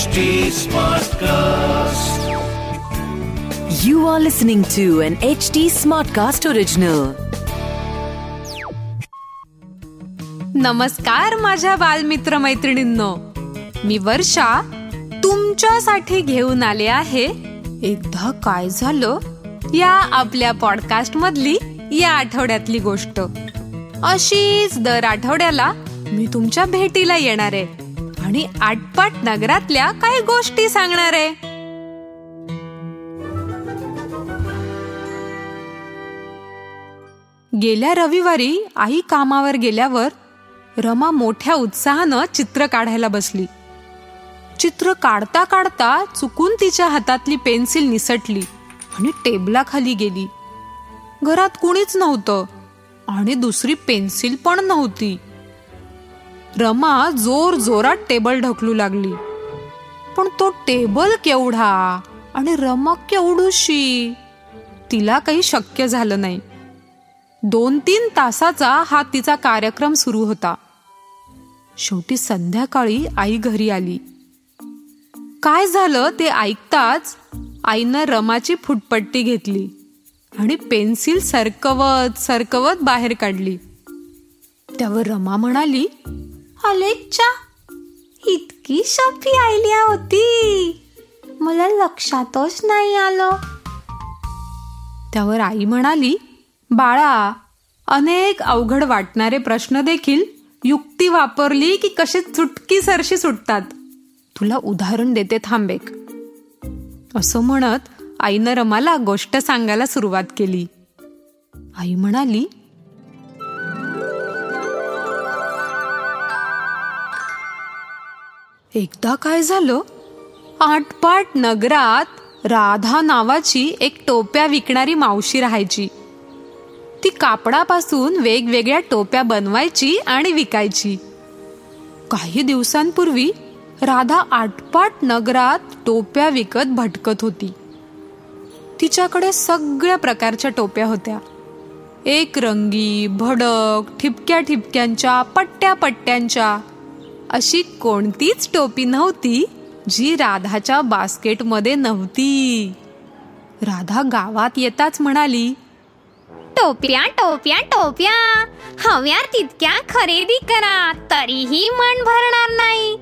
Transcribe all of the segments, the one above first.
HD Smartcast. You are listening to an HD Smartcast original. नमस्कार माझ्या बालमित्र मैत्रिणींनो मी वर्षा तुमच्यासाठी घेऊन आले आहे एकदा काय झालं या आपल्या पॉडकास्ट मधली या आठवड्यातली गोष्ट अशीच दर आठवड्याला मी तुमच्या भेटीला येणार आहे आणि आटपाट नगरातल्या काही गोष्टी सांगणार आहे? गेल्या रविवारी आई कामावर गेल्यावर रमा मोठ्या उत्साहानं चित्र काढायला बसली. चित्र काढता काढता चुकून तिच्या हातातली पेन्सिल निसटली आणि टेबलाखाली गेली. घरात कुणीच नव्हतं आणि दुसरी पेन्सिल पण नव्हती. रमा जोर जोरात टेबल ढकलू लागली. पण तो टेबल केवढा आणि रमा केवढूशी? तिला काही शक्य झालं नाही. दोन तीन तासाचा हा तिचा कार्यक्रम सुरू होता. शेवटी संध्याकाळी आई घरी आली. काय झालं ते ऐकताच आईनं रमाची फुटपट्टी घेतली आणि पेन्सिल सरकवत सरकवत बाहेर काढली. त्यावर रमा म्हणाली कॉलेजच्या इतकी सोपी आयडिया होती. मला लक्षातच नाही आलं. त्यावर आई म्हणाली बाळा अनेक अवघड वाटणारे प्रश्न देखील युक्ती वापरली की कसे चुटकी सरशी सुटतात. तुला उदाहरण देते थांबेक. असं म्हणत आईनं रमाला गोष्ट सांगायला सुरुवात केली. आई म्हणाली एकदा काय झालं? आटपाट नगरात राधा नावाची एक टोप्या विकणारी मावशी राहायची. ती कापडापासून वेगवेगळ्या टोप्या बनवायची आणि विकायची. काही दिवसांपूर्वी राधा आटपाट नगरात टोप्या विकत भटकत होती. तिच्याकडे सगळ्या प्रकारच्या टोप्या होत्या. एक रंगी भडक ठिपक्या ठिपक्यांच्या पट्ट्या पट्ट्यांच्या अशी कोणतीच टोपी नव्हती जी राधाच्या बास्केटमध्ये नव्हती. राधा गावात येताच म्हणाली टोप्या टोप्या टोप्या हव्या तितक्या खरेदी करा तरीही मन भरणार नाही.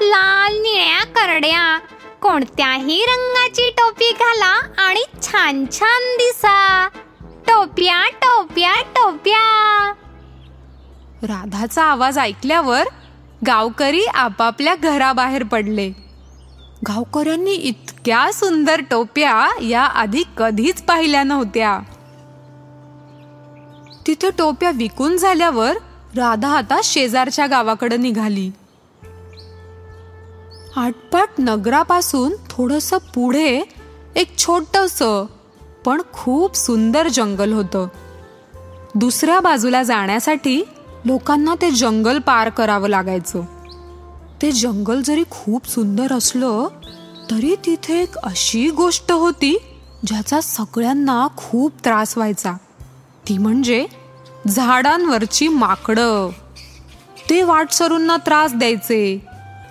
लाल निळ्या करड्या कोणत्याही रंगाची टोपी घाला आणि छान छान दिसा. टोप्या टोप्या टोप्या. राधाचा आवाज ऐकल्यावर गावकरी आपापल्या घराबाहेर पडले. गावकऱ्यांनी इतक्या सुंदर टोप्या या आधी कधीच पाहिल्या नव्हत्या. तिथे टोप्या विकून झाल्यावर राधा आता शेजारच्या गावाकडे निघाली. आटपाट नगरापासून थोडस पुढे एक छोटस पण खूप सुंदर जंगल होतं. दुसऱ्या बाजूला जाण्यासाठी लोकांना ते जंगल पार करावं लागायचं. ते जंगल जरी खूप सुंदर असलं तरी तिथे एक अशी गोष्ट होती ज्याचा सगळ्यांना खूप त्रास व्हायचा. ती म्हणजे झाडांवरची माकडं. ते वाटसरूंना त्रास द्यायचे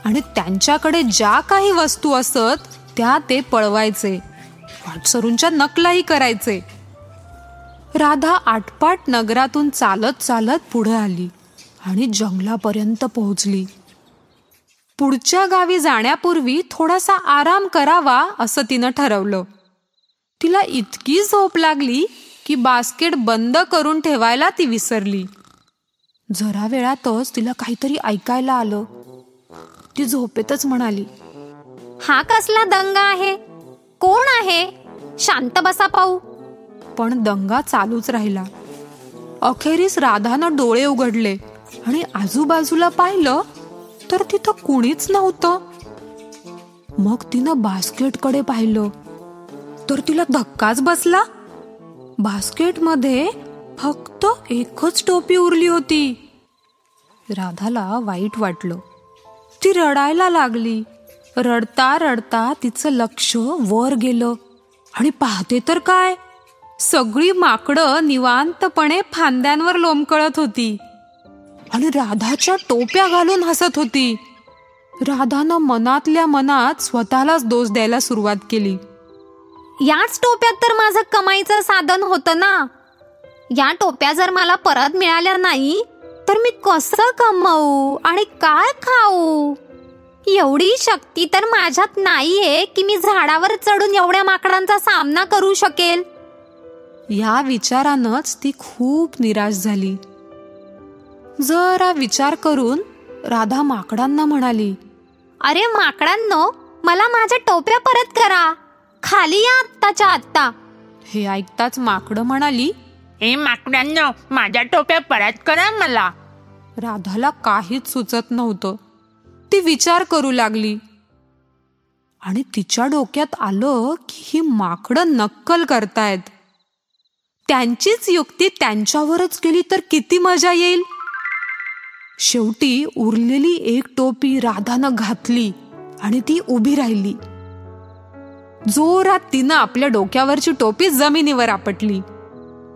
आणि त्यांच्याकडे ज्या काही वस्तू असत त्या ते पळवायचे. वाटसरूंच्या नकलाही करायचे. राधा आटपाट नगरातून चालत चालत पुढे आली आणि जंगलापर्यंत पोहोचली. पुढच्या गावी जाण्यापूर्वी थोडासा आराम करावा असं तिनं ठरवलं. तिला इतकी झोप लागली की बास्केट बंद करून ठेवायला ती विसरली. जरा वेळातच तिला काहीतरी ऐकायला आलं. ती झोपेतच म्हणाली हा कसला दंगा आहे? कोण आहे? शांत बसा पाहू. पण दंगा चालूच राहिला. अखेरीस राधानं डोळे उघडले आणि आजूबाजूला पाहिलं तर तिथं कुणीच नव्हतं. मग तिनं बास्केटकडे पाहिलं. तर तिला धक्काच बसला. बास्केटमध्ये फक्त एकच टोपी उरली होती. राधाला वाईट वाटलं. ती रडायला लागली. रडता रडता तिचं लक्ष वर गेलं. आणि पाहते तर काय? सगळी माकडं निवांतपणे फांद्यांवर लोंबकळत होती. आणि राधाच्या टोप्या घालून हसत होती. राधानं मनातल्या मनात स्वतःलाच दोष द्यायला सुरुवात केली. याच टोप्यात तर माझं कमाईचं साधन होतं ना? या टोप्या जर मला परत मिळाल्या नाही तर मी कसं कमवू आणि काय खाऊ? एवढी शक्ती तर माझ्यात नाहीये की मी झाडावर चढून एवढ्या माकडांचा सामना करू शकेल. या विचारानंच ती खूप निराश झाली. जरा विचार करून राधा माकडांना म्हणाली अरे माकडांनो मला माझ्या टोप्या परत करा. खाली या आत्ताच्या आत्ता. हे ऐकताच माकडं म्हणाली ए माकडांनो माझ्या टोप्या परत करा मला. राधाला काहीच सुचत नव्हतं. ती विचार करू लागली. आणि तिच्या डोक्यात आलं की ही माकडं नक्कल करतायत. त्यांचीच युक्ती त्यांच्यावरच केली तर किती मजा येईल? शेवटी उरलेली एक टोपी राधानं घातली आणि ती उभी राहिली. जोरात तिनं आपल्या डोक्यावरची टोपी जमिनीवर आपटली.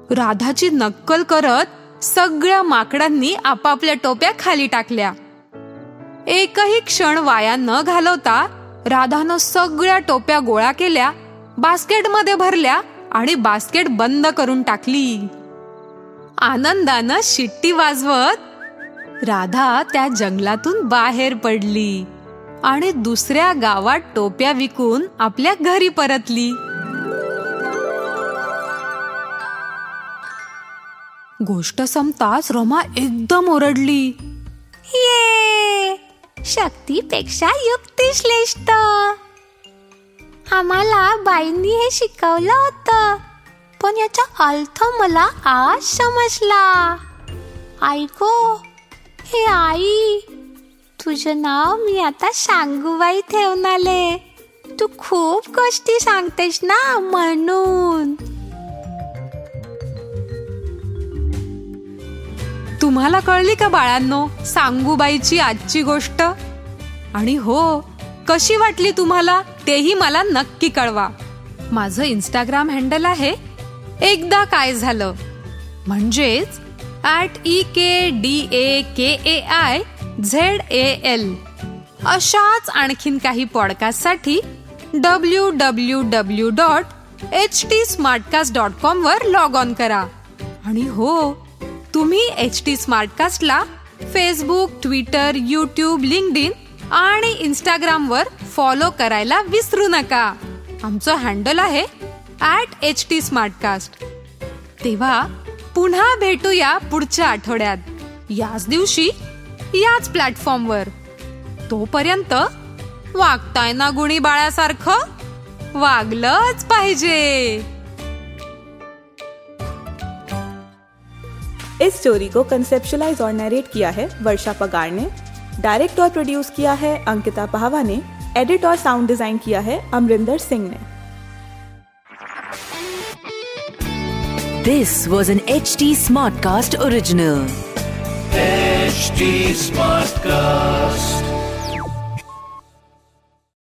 राधाची नक्कल करत सगळ्या माकडांनी आपापल्या टोप्या खाली टाकल्या. एकही क्षण वाया न घालवता राधानं सगळ्या टोप्या गोळा केल्या बास्केटमध्ये भरल्या आणि बास्केट बंद करून टाकली. आनंदानं शिट्टी वाजवत राधा त्या जंगलातून बाहेर पडली आणि दुसऱ्या गावात टोप्या विकून आपल्या घरी परतली. गोष्ट संपताच रमा एकदम ओरडली. ये शक्तीपेक्षा युक्ती श्रेष्ठ आम्हाला बाईंनी हे शिकवलं होतं. पण याचा अर्थ मला आज समजला. ऐको हे आई तुझं नाव मी आता सांगूबाई ठेवणाले. तू खूप गोष्टी सांगतेस ना म्हणून. तुम्हाला कळली का बाळांनो सांगूबाईची आजची गोष्ट? आणि हो कशी वाटली तुम्हाला तेही मला नक्की कळवा. माझं इंस्टाग्राम हँडल आहे एकदा काय झालं. म्हणजेच at E K D A K A I Z A L अशाच आणखीन काही पॉडकास्टसाठी W W W dot H T Smartcast dot com वर लॉग ऑन करा. आणि हो तुम्ही एच टी स्मार्टकास्टला फेसबुक ट्विटर युट्यूब इन आणि इंस्टाग्रामवर फॉलो करायला विसरू नका. आमचं हँडल आहे ॲट एच टी स्मार्टकास्ट तेव्हा पुन्हा भेटूया पुढच्या आठवड्यात. याच दिवशी याच प्लॅटफॉर्मवर तोपर्यंत वागताय ना गुणी बाळासारखं? वागलंच पाहिजे. इस स्टोरी को कंसेप्शलाइज और नरेट किया है वर्षा पगार ने. डायरेक्ट और प्रोड्यूस किया है अंकिता पहावा ने एडिट और साउंड डिज़ाइन किया है अमरिंदर सिंह ने this was an H T Smartcast original smart Smartcast.